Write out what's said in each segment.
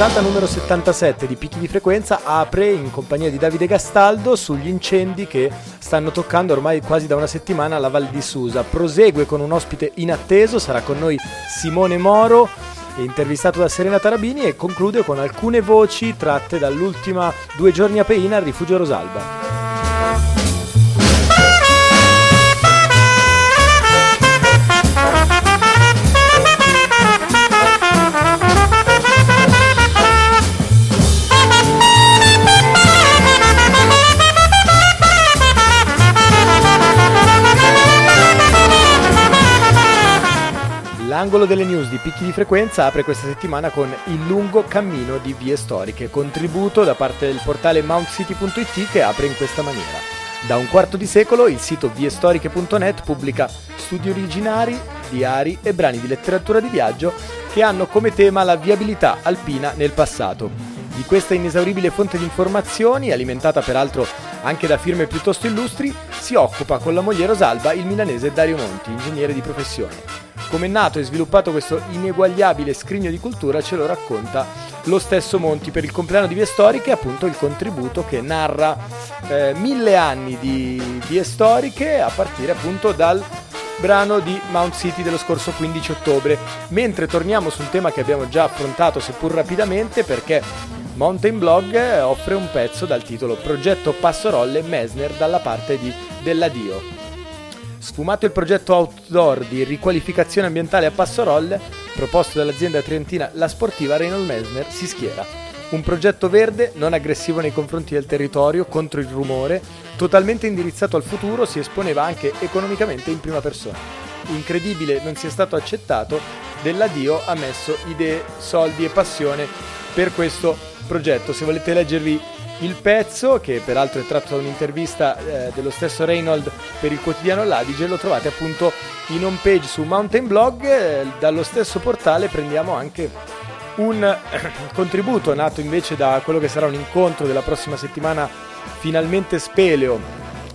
Puntata numero 77 di Picchi di Frequenza apre in compagnia di Davide Gastaldo sugli incendi che stanno toccando ormai quasi da una settimana la Val di Susa. Prosegue con un ospite inatteso, sarà con noi Simone Moro, intervistato da Serena Tarabini e conclude con alcune voci tratte dall'ultima due giorni a Peina al rifugio Rosalba. L'angolo delle news di picchi di frequenza apre questa settimana con il lungo cammino di vie storiche, contributo da parte del portale mountcity.it che apre in questa maniera. Da un quarto di secolo il sito viestoriche.net pubblica studi originari, diari e brani di letteratura di viaggio che hanno come tema la viabilità alpina nel passato. Di questa inesauribile fonte di informazioni, alimentata peraltro anche da firme piuttosto illustri, si occupa con la moglie Rosalba il milanese Dario Monti, ingegnere di professione. Come è nato e sviluppato questo ineguagliabile scrigno di cultura ce lo racconta lo stesso Monti per il compleanno di Vie Storiche, appunto il contributo che narra eh, mille anni di Vie Storiche a partire appunto dal brano di Mount City dello scorso 15 ottobre, mentre torniamo su un tema che abbiamo già affrontato seppur rapidamente perché Mountain Blog offre un pezzo dal titolo Progetto Passorolle Mesner dalla parte di Delladio. Sfumato il progetto outdoor di riqualificazione ambientale a Passorolle, proposto dall'azienda trientina La Sportiva, Reynold Mesner si schiera. Un progetto verde, non aggressivo nei confronti del territorio, contro il rumore, totalmente indirizzato al futuro, si esponeva anche economicamente in prima persona. Incredibile non sia stato accettato, dell'addio ha messo idee, soldi e passione per questo progetto. Se volete leggervi il pezzo, che peraltro è tratto da un'intervista eh, dello stesso Reynold per il quotidiano L'Adige, lo trovate appunto in home page su Mountain Blog. Eh, dallo stesso portale prendiamo anche un contributo nato invece da quello che sarà un incontro della prossima settimana, finalmente Speleo,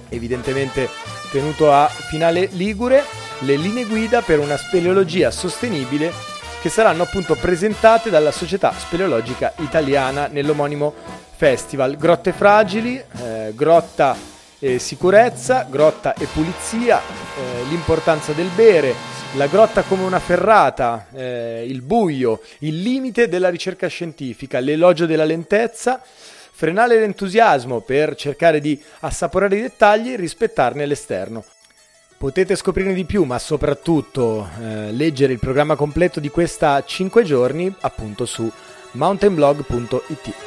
evidentemente tenuto a finale Ligure, le linee guida per una speleologia sostenibile che saranno appunto presentate dalla Società Speleologica Italiana nell'omonimo festival. Grotte fragili, eh, grotta e sicurezza, grotta e pulizia, eh, l'importanza del bere, la grotta come una ferrata, eh, il buio, il limite della ricerca scientifica, l'elogio della lentezza, frenare l'entusiasmo per cercare di assaporare i dettagli e rispettarne l'esterno. Potete scoprirne di più, ma soprattutto eh, leggere il programma completo di questa 5 giorni appunto su mountainblog.it.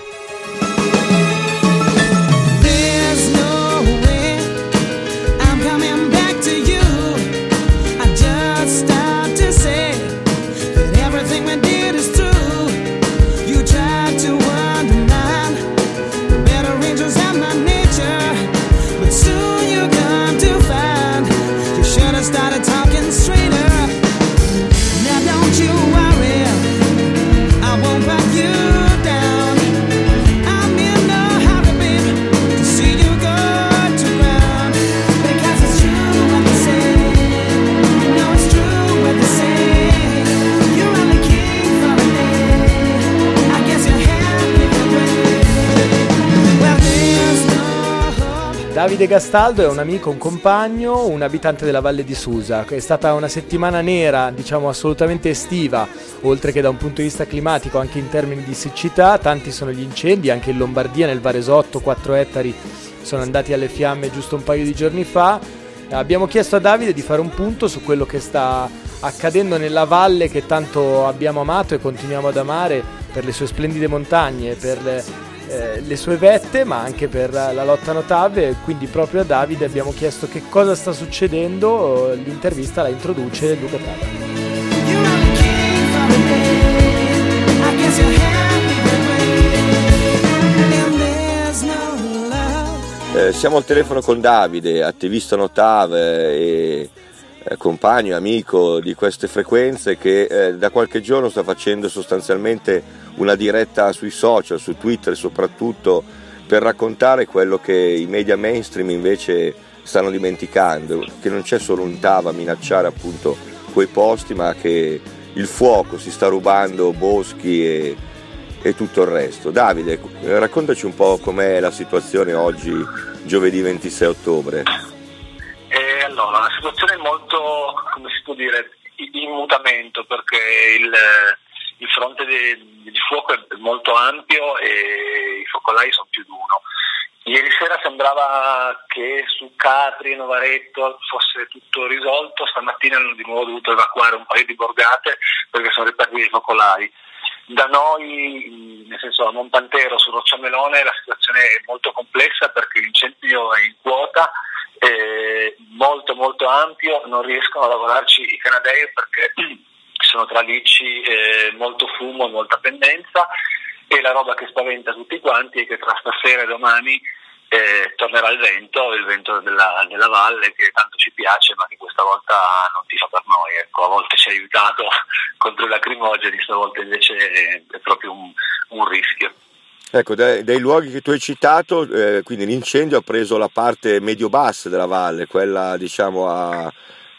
Davide Gastaldo è un amico, un compagno, un abitante della Valle di Susa. È stata una settimana nera, diciamo assolutamente estiva, oltre che da un punto di vista climatico, anche in termini di siccità. Tanti sono gli incendi, anche in Lombardia, nel Varesotto, 4 ettari sono andati alle fiamme giusto un paio di giorni fa. Abbiamo chiesto a Davide di fare un punto su quello che sta accadendo nella valle che tanto abbiamo amato e continuiamo ad amare per le sue splendide montagne, per le eh, le sue vette, ma anche per la lotta notabile. Quindi proprio a Davide abbiamo chiesto che cosa sta succedendo, l'intervista la introduce Luca Tava. Eh, siamo al telefono con Davide, attivista Notav e eh, compagno, amico di queste frequenze che eh, da qualche giorno sta facendo sostanzialmente una diretta sui social, su Twitter soprattutto per raccontare quello che i media mainstream invece stanno dimenticando, che non c'è solo un TAV a minacciare appunto quei posti ma che il fuoco si sta rubando boschi e, e tutto il resto. Davide, raccontaci un po' com'è la situazione oggi, giovedì 26 ottobre. Eh, allora, la situazione è molto, dire, in mutamento perché il, il fronte di, di, fuoco è molto ampio e i focolai sono più di uno. Ieri sera sembrava che su Capri e Novaretto fosse tutto risolto, stamattina hanno di nuovo dovuto evacuare un paio di borgate perché sono ripartiti i focolai. Da noi, nel senso a Montantero, su Rocciamelone, la situazione è molto complessa perché l'incendio è in quota, è molto molto ampio, non riescono a lavorarci i canadei perché sono tralicci, eh, molto fumo e molta pendenza. E la roba che spaventa tutti quanti è che tra stasera e domani eh, tornerà il vento, il vento della, della, valle che tanto ci piace ma che questa volta non ti fa per noi, ecco, a volte ci ha aiutato contro i lacrimogeni, stavolta invece è, è proprio un, un rischio. Ecco, dai, dai, luoghi che tu hai citato, eh, quindi l'incendio ha preso la parte medio-bassa della valle, quella diciamo a,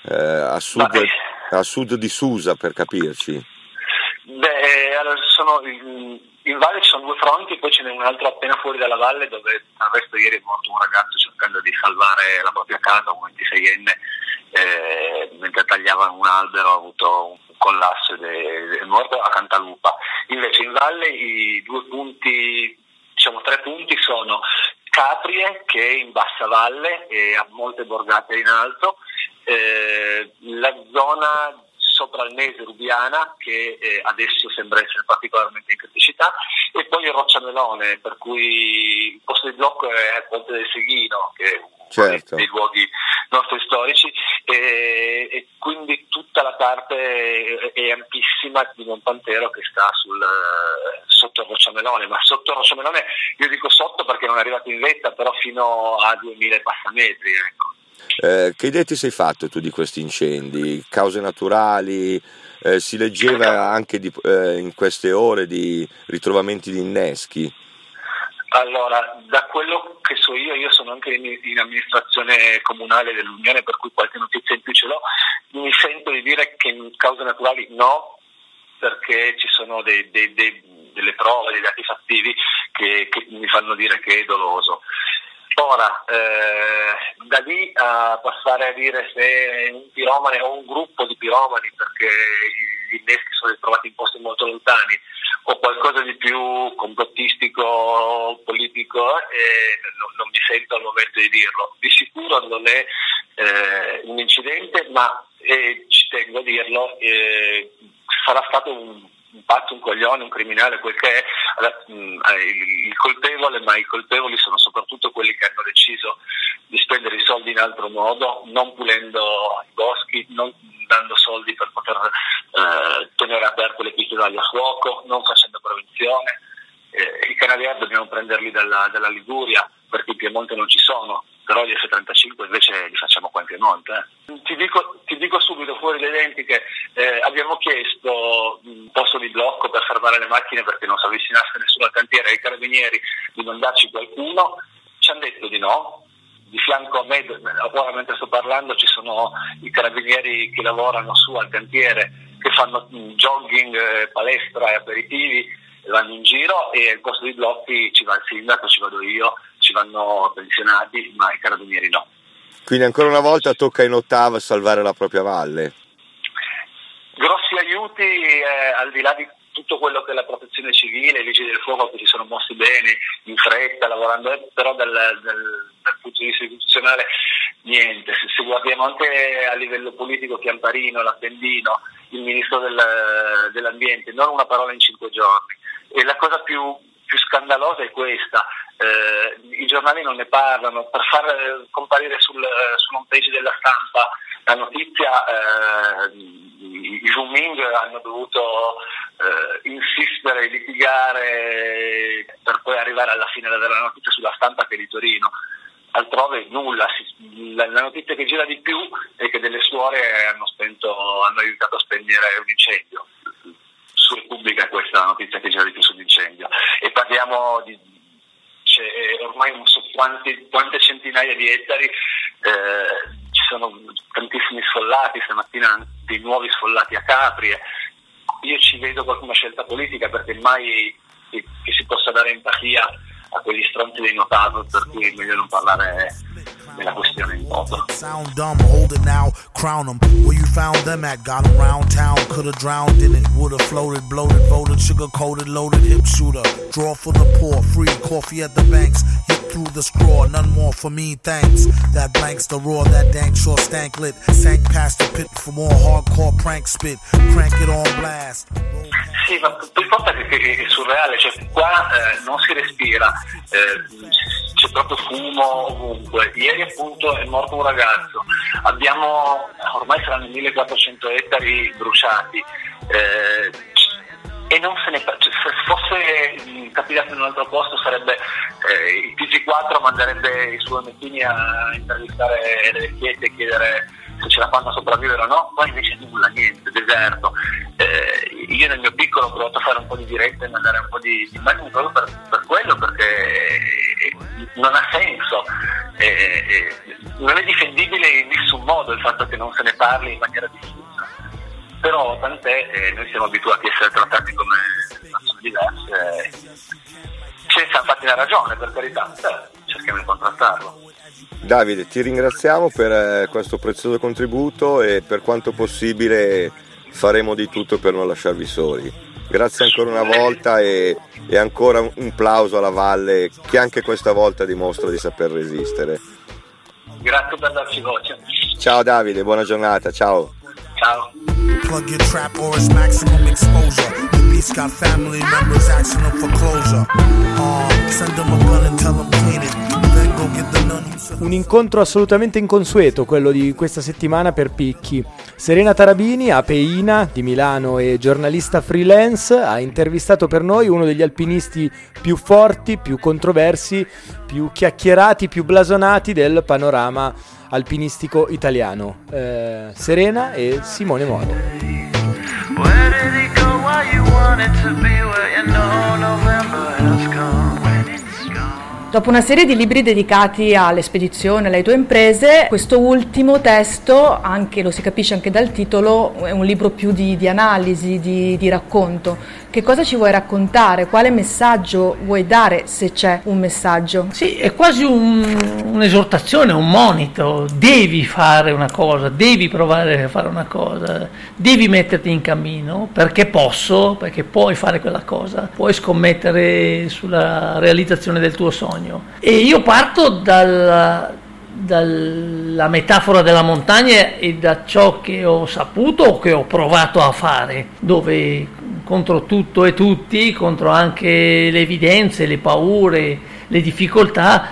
eh, a, sud, a, sud, di Susa per capirci. Beh, allora, sono, in, in, valle ci sono due fronti, poi ce n'è un altro appena fuori dalla valle dove al resto ieri è morto un ragazzo cercando di salvare la propria casa, un 26enne, eh, mentre tagliava un albero ha avuto un collasso è, è morto a Cantalupa. Invece in valle i due punti, diciamo tre punti sono Caprie che è in bassa valle e ha molte borgate in alto, eh, la zona sopra il mese Rubiana che eh, adesso sembra essere particolarmente in criticità e poi il Rocciamelone per cui il posto di blocco è il Ponte del Seghino che è certo. dei luoghi nostri storici e, e, quindi tutta la parte è ampissima di Montantero che sta sul, sotto Rocciamelone, ma sotto Rocciamelone io dico sotto perché non è arrivato in vetta, però fino a 2000 passametri. Ecco. Eh, che idea ti sei fatto tu di questi incendi? Cause naturali? Eh, si leggeva anche di, eh, in queste ore di ritrovamenti di inneschi. Allora, da quello che so io, io sono anche in, in, amministrazione comunale dell'Unione, per cui qualche notizia in più ce l'ho, mi sento di dire che in cause naturali no, perché ci sono dei, dei, dei, delle prove, dei dati fattivi che, che, mi fanno dire che è doloso. Ora, eh, da lì a passare a dire se un piromane o un gruppo di piromani, perché gli inneschi sono ritrovati in posti molto lontani, o qualcosa di più complottistico, politico, eh, non, non, mi sento al momento di dirlo. Di sicuro non è eh, un incidente, ma eh, ci tengo a dirlo, eh, sarà stato un, pazzo, un coglione, un criminale, quel che è il, il colpevole, ma i colpevoli sono soprattutto quelli che hanno deciso di spendere i soldi in altro modo, non pulendo i boschi, non dando soldi per poter eh, tenere aperte le piste d'aria a fuoco, non facendo prevenzione. Eh, I canadieri dobbiamo prenderli dalla, dalla, Liguria perché in Piemonte non ci sono, però gli F-35 invece li facciamo qua in Piemonte. Eh. Ti, dico, ti, dico, subito fuori dai denti che eh, abbiamo chiesto un posto di blocco per fermare le macchine perché non si avvicinasse nessuno al cantiere ai carabinieri di mandarci qualcuno, ci hanno detto di no, fianco a me, ora mentre sto parlando, ci sono i carabinieri che lavorano su al cantiere, che fanno jogging, eh, palestra e aperitivi, vanno in giro e al posto dei blocchi ci va il sindaco, ci vado io, ci vanno pensionati, ma i carabinieri no. Quindi ancora una volta tocca in ottava salvare la propria valle. Grossi aiuti eh, al di là di tutto quello che è la protezione civile, i vigili del fuoco che si sono mossi bene, in fretta, lavorando, eh, però dal, dal, istituzionale niente. Se, se, guardiamo anche a livello politico Chiamparino, l'Appendino, il ministro del, dell'ambiente, non una parola in cinque giorni. E la cosa più, più scandalosa è questa, eh, i giornali non ne parlano, per far eh, comparire sul, sul home page della stampa la notizia, eh, i, i Zooming hanno dovuto eh, insistere, litigare per poi arrivare alla fine della notizia sulla stampa che è di Torino. Altrove nulla. La, la, notizia che gira di più è che delle suore hanno, spento, hanno aiutato a spegnere un incendio. Su Repubblica è questa la notizia che gira di più sull'incendio. E parliamo di cioè, ormai non so quante, quante centinaia di ettari, eh, ci sono tantissimi sfollati, stamattina dei nuovi sfollati a Capri. Io ci vedo come una scelta politica perché mai che, che si possa dare empatia a quegli stronzi dei notato, per cui è meglio non parlare della questione in toto. Sound dumb, hold it now, crown them. Where you found them at, got them round town, could've drowned in it, would've floated, bloated, voted, sugar coated, loaded, hip shooter. Draw for the poor, free coffee at the banks, hit through the straw, none more for me, thanks. That blanks the roar, that dank sure stank lit, sank past the pit for more hardcore prank spit, crank it on blast. Sì, ma il fatto è che è surreale, cioè qua eh, non si respira, eh, c'è proprio fumo ovunque. Ieri appunto è morto un ragazzo, abbiamo ormai saranno 1400 ettari bruciati. Eh, e non se ne cioè, se fosse capitato in un altro posto sarebbe eh, il TG4 manderebbe i suoi mettini a intervistare le vecchiette e chiedere se ce la fanno sopravvivere o no, qua invece nulla, niente, deserto. Eh, io nel mio piccolo ho provato a fare un po' di diretta e mandare un po' di, immagini proprio per, per, quello, perché non ha senso. Eh, eh, non è difendibile in nessun modo il fatto che non se ne parli in maniera diffusa. Però tant'è, eh, noi siamo abituati a essere trattati come persone diverse, senza infatti una ragione, per carità, cerchiamo di contrastarlo. Davide, ti ringraziamo per eh, questo prezioso contributo e per quanto possibile faremo di tutto per non lasciarvi soli. Grazie ancora una volta e, e ancora un plauso alla Valle che anche questa volta dimostra di saper resistere. Grazie per darci voce. Ciao Davide, buona giornata, ciao. Ciao. Plug your trap or its maximum exposure. The beast got family members asking them for closure. Uh, send them a gun and tell them clean it. Un incontro assolutamente inconsueto quello di questa settimana per Picchi. Serena Tarabini, apeina di Milano e giornalista freelance, ha intervistato per noi uno degli alpinisti più forti, più controversi, più chiacchierati, più blasonati del panorama alpinistico italiano. Eh, Serena e Simone Moro. Where did he go? Why you wanted to be where you know November has come? Dopo una serie di libri dedicati alle spedizioni, alle tue imprese, questo ultimo testo, anche, lo si capisce anche dal titolo, è un libro più di, di analisi, di, di, racconto. Che cosa ci vuoi raccontare? Quale messaggio vuoi dare, se c'è un messaggio? Sì, è quasi un, un'esortazione, un monito. Devi fare una cosa, devi provare a fare una cosa, devi metterti in cammino perché posso, perché puoi fare quella cosa, puoi scommettere sulla realizzazione del tuo sogno. E io parto dal, dalla metafora della montagna e da ciò che ho saputo o che ho provato a fare, dove contro tutto e tutti, contro anche le evidenze, le paure, le difficoltà,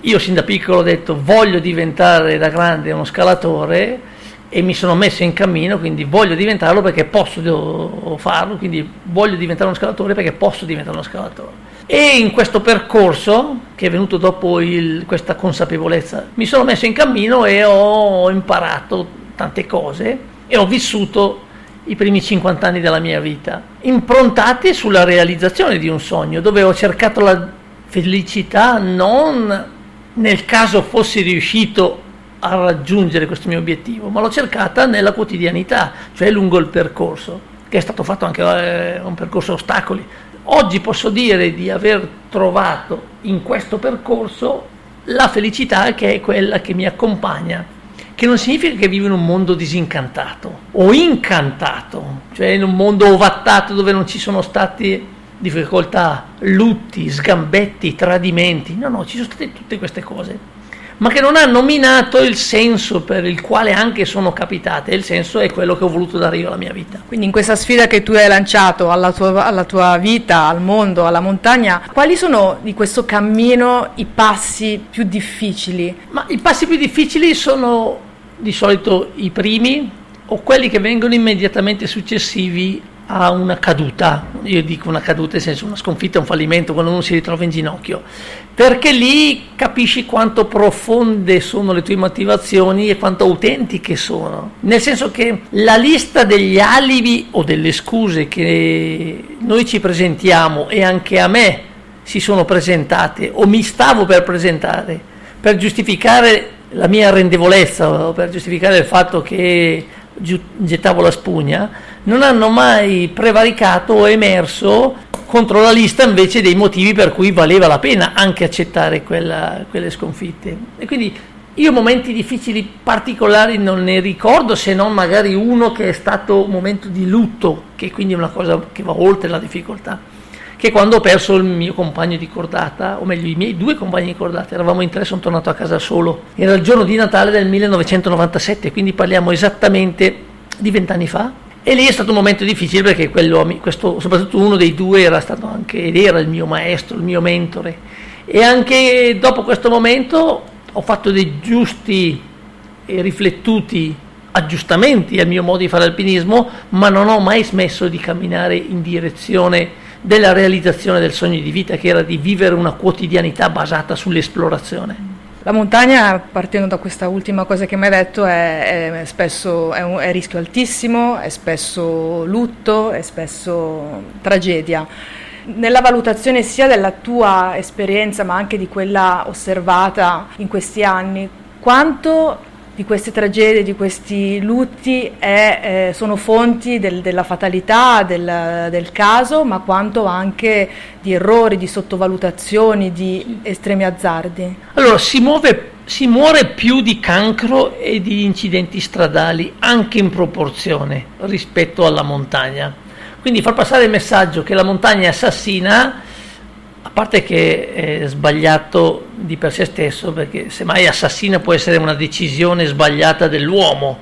io sin da piccolo ho detto voglio diventare da grande uno scalatore e mi sono messo in cammino, quindi voglio diventarlo perché posso farlo, quindi voglio diventare uno scalatore perché posso diventare uno scalatore. E in questo percorso, che è venuto dopo il, questa consapevolezza, mi sono messo in cammino e ho imparato tante cose e ho vissuto i primi 50 anni della mia vita, improntati sulla realizzazione di un sogno, dove ho cercato la felicità non nel caso fossi riuscito a raggiungere questo mio obiettivo, ma l'ho cercata nella quotidianità, cioè lungo il percorso, che è stato fatto anche eh, un percorso ostacoli, Oggi posso dire di aver trovato in questo percorso la felicità che è quella che mi accompagna, che non significa che vivo in un mondo disincantato o incantato, cioè in un mondo ovattato dove non ci sono state difficoltà, lutti, sgambetti, tradimenti, no, no, ci sono state tutte queste cose ma che non ha nominato il senso per il quale anche sono capitate. Il senso è quello che ho voluto dare io alla mia vita. Quindi in questa sfida che tu hai lanciato alla tua, alla tua vita, al mondo, alla montagna, quali sono di questo cammino i passi più difficili? Ma i passi più difficili sono di solito i primi o quelli che vengono immediatamente successivi a una caduta, io dico una caduta nel senso una sconfitta, un fallimento, quando uno si ritrova in ginocchio, perché lì capisci quanto profonde sono le tue motivazioni e quanto autentiche sono, nel senso che la lista degli alibi o delle scuse che noi ci presentiamo e anche a me si sono presentate o mi stavo per presentare per giustificare la mia arrendevolezza o per giustificare il fatto che gettavo la spugna, non hanno mai prevaricato o emerso contro la lista invece dei motivi per cui valeva la pena anche accettare quella, quelle sconfitte. E quindi io momenti difficili particolari non ne ricordo, se non magari uno che è stato un momento di lutto, che quindi è una cosa che va oltre la difficoltà che quando ho perso il mio compagno di cordata, o meglio i miei due compagni di cordata, eravamo in tre, sono tornato a casa solo. Era il giorno di Natale del 1997, quindi parliamo esattamente di vent'anni fa. E lì è stato un momento difficile perché quello, questo, soprattutto uno dei due era stato anche, ed era il mio maestro, il mio mentore. E anche dopo questo momento ho fatto dei giusti e riflettuti aggiustamenti al mio modo di fare alpinismo, ma non ho mai smesso di camminare in direzione della realizzazione del sogno di vita che era di vivere una quotidianità basata sull'esplorazione. La montagna, partendo da questa ultima cosa che mi hai detto, è, è spesso è un è rischio altissimo, è spesso lutto, è spesso tragedia. Nella valutazione sia della tua esperienza ma anche di quella osservata in questi anni, quanto di queste tragedie, di questi lutti è, eh, sono fonti del, della fatalità del, del, caso, ma quanto anche di errori, di sottovalutazioni, di estremi azzardi. Allora, si, muove, si muore più di cancro e di incidenti stradali, anche in proporzione rispetto alla montagna. Quindi far passare il messaggio che la montagna è assassina a parte che è sbagliato di per sé stesso, perché semmai assassino può essere una decisione sbagliata dell'uomo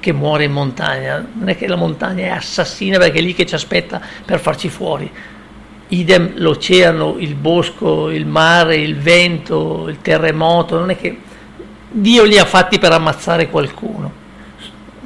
che muore in montagna, non è che la montagna è assassina perché è lì che ci aspetta per farci fuori. Idem l'oceano, il bosco, il mare, il vento, il terremoto, non è che Dio li ha fatti per ammazzare qualcuno.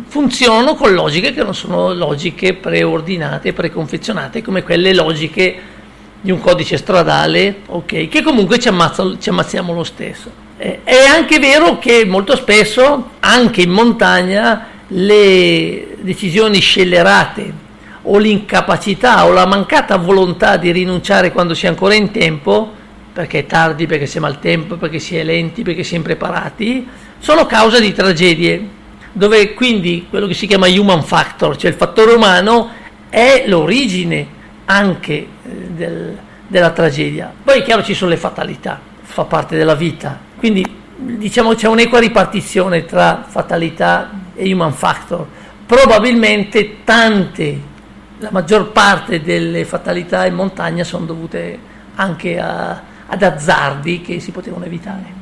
Funzionano con logiche che non sono logiche preordinate, preconfezionate, come quelle logiche di un codice stradale, ok, che comunque ci, ammazza, ci ammazziamo lo stesso. Eh, è anche vero che molto spesso, anche in montagna, le decisioni scellerate o l'incapacità o la mancata volontà di rinunciare quando si è ancora in tempo, perché è tardi, perché si è maltempo, perché si è lenti, perché si è impreparati, sono causa di tragedie, dove quindi quello che si chiama human factor, cioè il fattore umano, è l'origine anche eh, del, della tragedia. Poi è chiaro ci sono le fatalità, fa parte della vita, quindi diciamo c'è un'equa ripartizione tra fatalità e human factor. Probabilmente tante, la maggior parte delle fatalità in montagna sono dovute anche a, ad azzardi che si potevano evitare.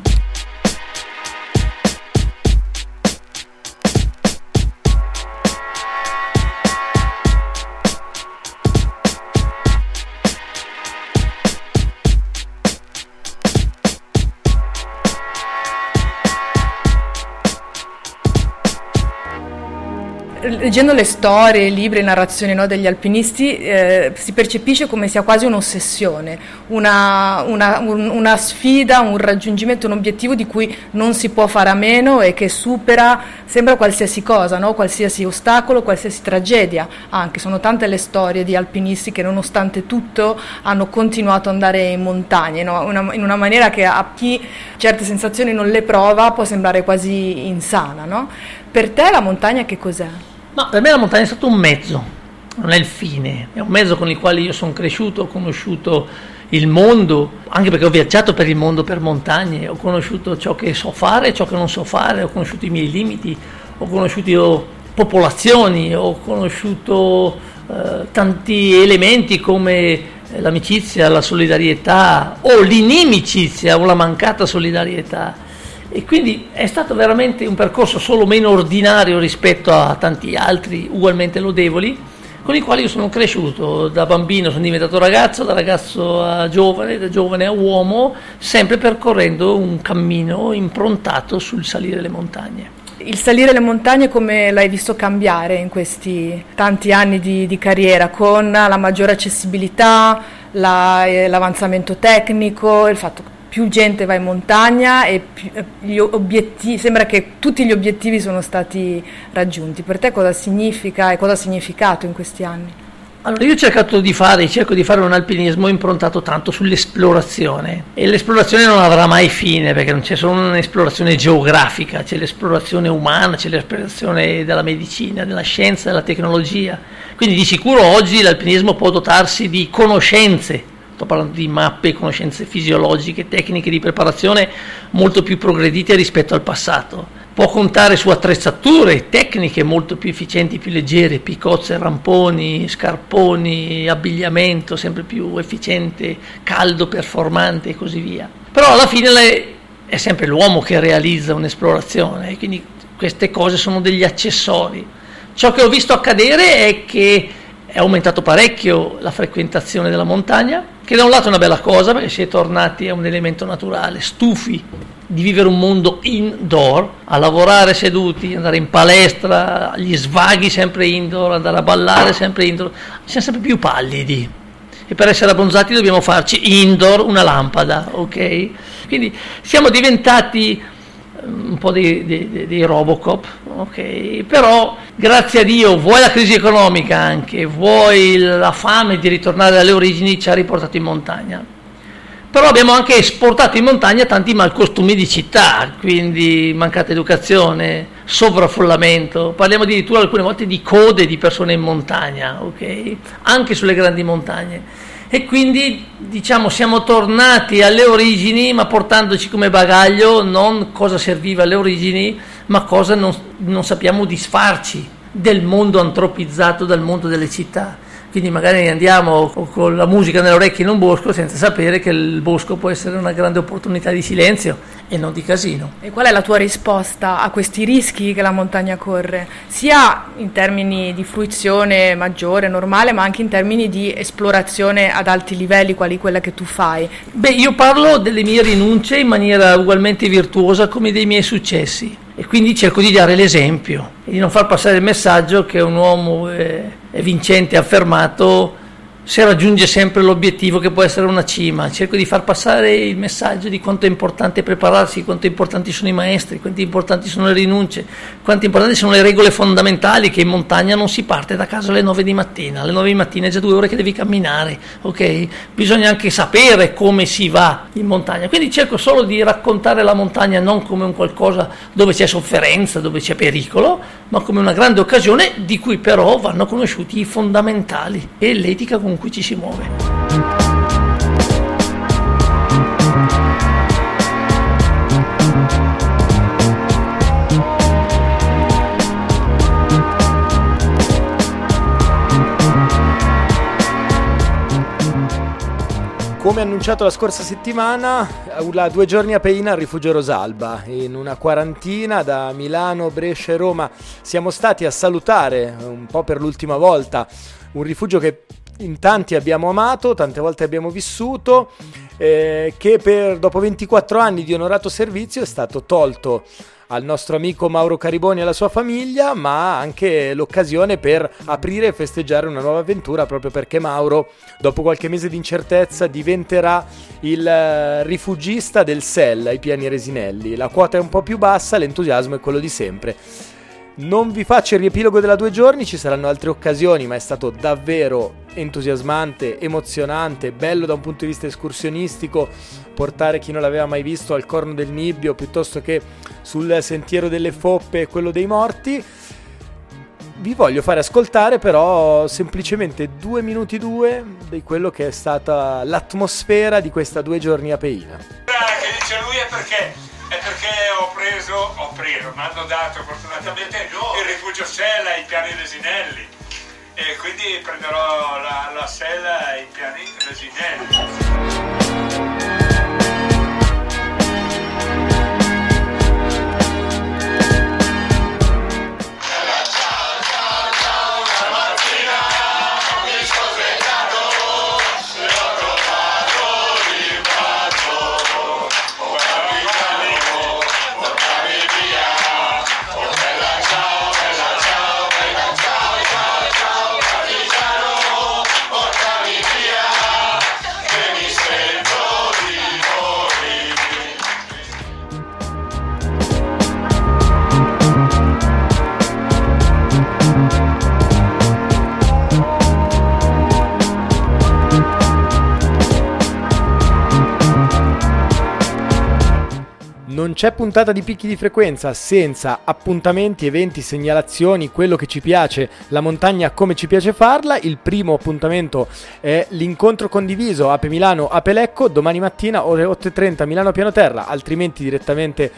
Leggendo le storie, libri, le narrazioni no, degli alpinisti, eh, si percepisce come sia quasi un'ossessione, una, una, un, una, sfida, un raggiungimento, un obiettivo di cui non si può fare a meno e che supera, sembra qualsiasi cosa, no? qualsiasi ostacolo, qualsiasi tragedia. Anche sono tante le storie di alpinisti che nonostante tutto hanno continuato ad andare in montagne, no? una, in una maniera che a chi certe sensazioni non le prova può sembrare quasi insana. Per te la montagna che cos'è? No, per me la montagna è stato un mezzo, non è il fine, è un mezzo con il quale io sono cresciuto, ho conosciuto il mondo, anche perché ho viaggiato per il mondo per montagne, ho conosciuto ciò che so fare, ciò che non so fare, ho conosciuto i miei limiti, ho conosciuto popolazioni, ho conosciuto eh, tanti elementi come l'amicizia, la solidarietà o l'inimicizia o la mancata solidarietà e quindi è stato veramente un percorso solo meno ordinario rispetto a tanti altri ugualmente lodevoli con i quali io sono cresciuto, da bambino sono diventato ragazzo, da ragazzo a giovane, da giovane a uomo, sempre percorrendo un cammino improntato sul salire le montagne. Il salire le montagne come l'hai visto cambiare in questi tanti anni di, di carriera, con la maggiore accessibilità, la, eh, l'avanzamento tecnico, il fatto che più gente va in montagna e obiettivi, sembra che tutti gli obiettivi sono stati raggiunti. Per te cosa significa e cosa ha significato in questi anni? Allora, io ho cercato di fare, cerco di fare un alpinismo improntato tanto sull'esplorazione e l'esplorazione non avrà mai fine perché non c'è solo un'esplorazione geografica, c'è l'esplorazione umana, c'è l'esplorazione della medicina, della scienza, della tecnologia. Quindi di sicuro oggi l'alpinismo può dotarsi di conoscenze, sto parlando di mappe, conoscenze fisiologiche, tecniche di preparazione molto più progredite rispetto al passato può contare su attrezzature tecniche molto più efficienti, più leggere, picozze, ramponi, scarponi, abbigliamento sempre più efficiente, caldo, performante e così via. Però alla fine è sempre l'uomo che realizza un'esplorazione, quindi queste cose sono degli accessori. Ciò che ho visto accadere è che è aumentato parecchio la frequentazione della montagna, che da un lato è una bella cosa perché si è tornati a un elemento naturale, stufi di vivere un mondo indoor, a lavorare seduti, andare in palestra, gli svaghi sempre indoor, andare a ballare sempre indoor, siamo sempre più pallidi e per essere abbronzati dobbiamo farci indoor una lampada, ok? Quindi siamo diventati un po' dei, dei, dei, Robocop, ok? Però grazie a Dio, vuoi la crisi economica anche, vuoi la fame di ritornare alle origini, ci ha riportato in montagna. Però abbiamo anche esportato in montagna tanti malcostumi di città, quindi mancata educazione, sovraffollamento, parliamo addirittura alcune volte di code di persone in montagna, ok? Anche sulle grandi montagne e quindi diciamo siamo tornati alle origini ma portandoci come bagaglio non cosa serviva alle origini ma cosa non, non sappiamo disfarci del mondo antropizzato dal mondo delle città quindi magari andiamo con la musica nelle orecchie in un bosco senza sapere che il bosco può essere una grande opportunità di silenzio e non di casino. E qual è la tua risposta a questi rischi che la montagna corre, sia in termini di fruizione maggiore, normale, ma anche in termini di esplorazione ad alti livelli, quali quella che tu fai? Beh, io parlo delle mie rinunce in maniera ugualmente virtuosa come dei miei successi e quindi cerco di dare l'esempio e di non far passare il messaggio che un uomo è, vincente, affermato se raggiunge sempre l'obiettivo che può essere una cima. Cerco di far passare il messaggio di quanto è importante prepararsi, quanto importanti sono i maestri, quanto importanti sono le rinunce, quanto importanti sono le regole fondamentali che in montagna non si parte da casa alle 9 di mattina, alle 9 di mattina è già due ore che devi camminare, ok? Bisogna anche sapere come si va in montagna. Quindi cerco solo di raccontare la montagna non come un qualcosa dove c'è sofferenza, dove c'è pericolo, ma come una grande occasione di cui però vanno conosciuti i fondamentali e l'etica con con cui ci si muove. Come annunciato la scorsa settimana, la due giorni a Peina al rifugio Rosalba. In una quarantina da Milano, Brescia e Roma siamo stati a salutare un po' per l'ultima volta un rifugio che in tanti abbiamo amato, tante volte abbiamo vissuto, eh, che per, dopo 24 anni di onorato servizio è stato tolto al nostro amico Mauro Cariboni e alla sua famiglia, ma anche l'occasione per aprire e festeggiare una nuova avventura, proprio perché Mauro, dopo qualche mese di incertezza, diventerà il eh, rifugista del SEL ai piani Resinelli. La quota è un po' più bassa, l'entusiasmo è quello di sempre. Non vi faccio il riepilogo della due giorni, ci saranno altre occasioni, ma è stato davvero entusiasmante, emozionante, bello da un punto di vista escursionistico portare chi non l'aveva mai visto al corno del Nibbio piuttosto che sul sentiero delle foppe quello dei morti. Vi voglio fare ascoltare però semplicemente due minuti due di quello che è stata l'atmosfera di questa due giorni a Peina. Che dice lui è perché è perché ho preso, ho preso, mi hanno dato fortunatamente il rifugio Sella ai piani Resinelli e quindi prenderò la, la Sella ai piani Resinelli. C'è puntata di picchi di frequenza senza appuntamenti, eventi, segnalazioni, quello che ci piace, la montagna come ci piace farla. Il primo appuntamento è l'incontro condiviso Ape Milano Ape Lecco domani mattina ore 8.30 Milano Piano Terra, altrimenti direttamente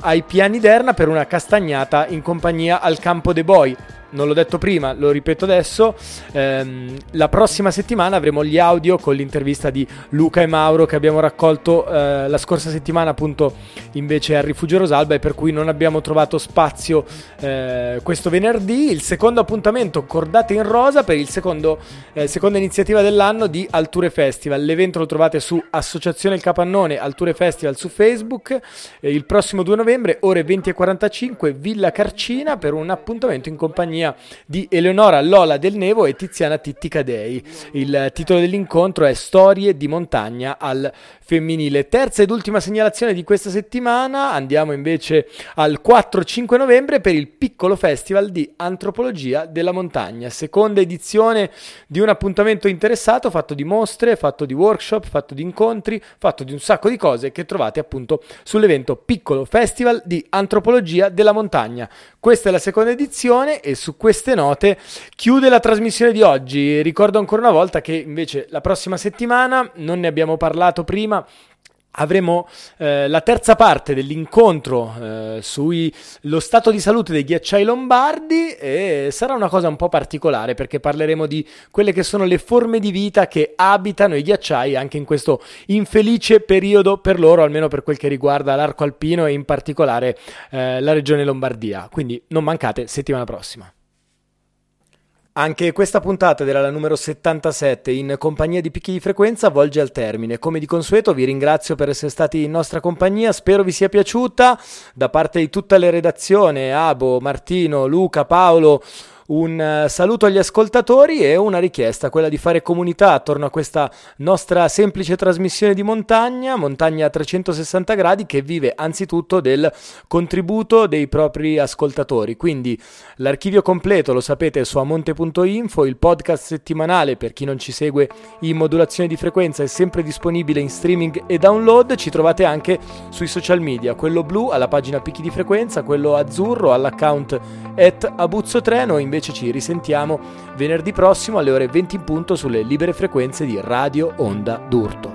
ai piani d'Erna per una castagnata in compagnia al campo De Boy non l'ho detto prima, lo ripeto adesso, ehm, la prossima settimana avremo gli audio con l'intervista di Luca e Mauro che abbiamo raccolto eh, la scorsa settimana appunto invece al Rifugio Rosalba e per cui non abbiamo trovato spazio eh, questo venerdì. Il secondo appuntamento cordate in rosa per il secondo, eh, seconda iniziativa dell'anno di Alture Festival. L'evento lo trovate su Associazione Il Capannone Alture Festival su Facebook il prossimo 2 novembre ore 20.45 Villa Carcina per un appuntamento in compagnia compagnia di Eleonora Lola del Nevo e Tiziana Titti Cadei. Il titolo dell'incontro è Storie di montagna al femminile. Terza ed ultima segnalazione di questa settimana, andiamo invece al 4-5 novembre per il piccolo festival di antropologia della montagna, seconda edizione di un appuntamento interessato fatto di mostre, fatto di workshop, fatto di incontri, fatto di un sacco di cose che trovate appunto sull'evento Piccolo Festival di Antropologia della Montagna. Questa è la seconda edizione e su queste note chiude la trasmissione di oggi. Ricordo ancora una volta che invece la prossima settimana, non ne abbiamo parlato prima, avremo eh, la terza parte dell'incontro eh, sullo stato di salute dei ghiacciai lombardi e sarà una cosa un po' particolare perché parleremo di quelle che sono le forme di vita che abitano i ghiacciai anche in questo infelice periodo per loro, almeno per quel che riguarda l'arco alpino e in particolare eh, la regione Lombardia. Quindi non mancate settimana prossima. Anche questa puntata era la numero 77 in compagnia di picchi di frequenza volge al termine. Come di consueto vi ringrazio per essere stati in nostra compagnia, spero vi sia piaciuta. Da parte di tutta la redazione, Abo, Martino, Luca, Paolo, un eh, saluto agli ascoltatori e una richiesta, quella di fare comunità attorno a questa nostra semplice trasmissione di montagna, montagna a 360 gradi che vive anzitutto del contributo dei propri ascoltatori. Quindi l'archivio completo lo sapete su amonte.info, il podcast settimanale per chi non ci segue in modulazione di frequenza è sempre disponibile in streaming e download, ci trovate anche sui social media, quello blu alla pagina picchi di frequenza, quello azzurro all'account at Abuzzo Treno, invece ci risentiamo venerdì prossimo alle ore 20 in punto sulle libere frequenze di Radio Onda d'Urto.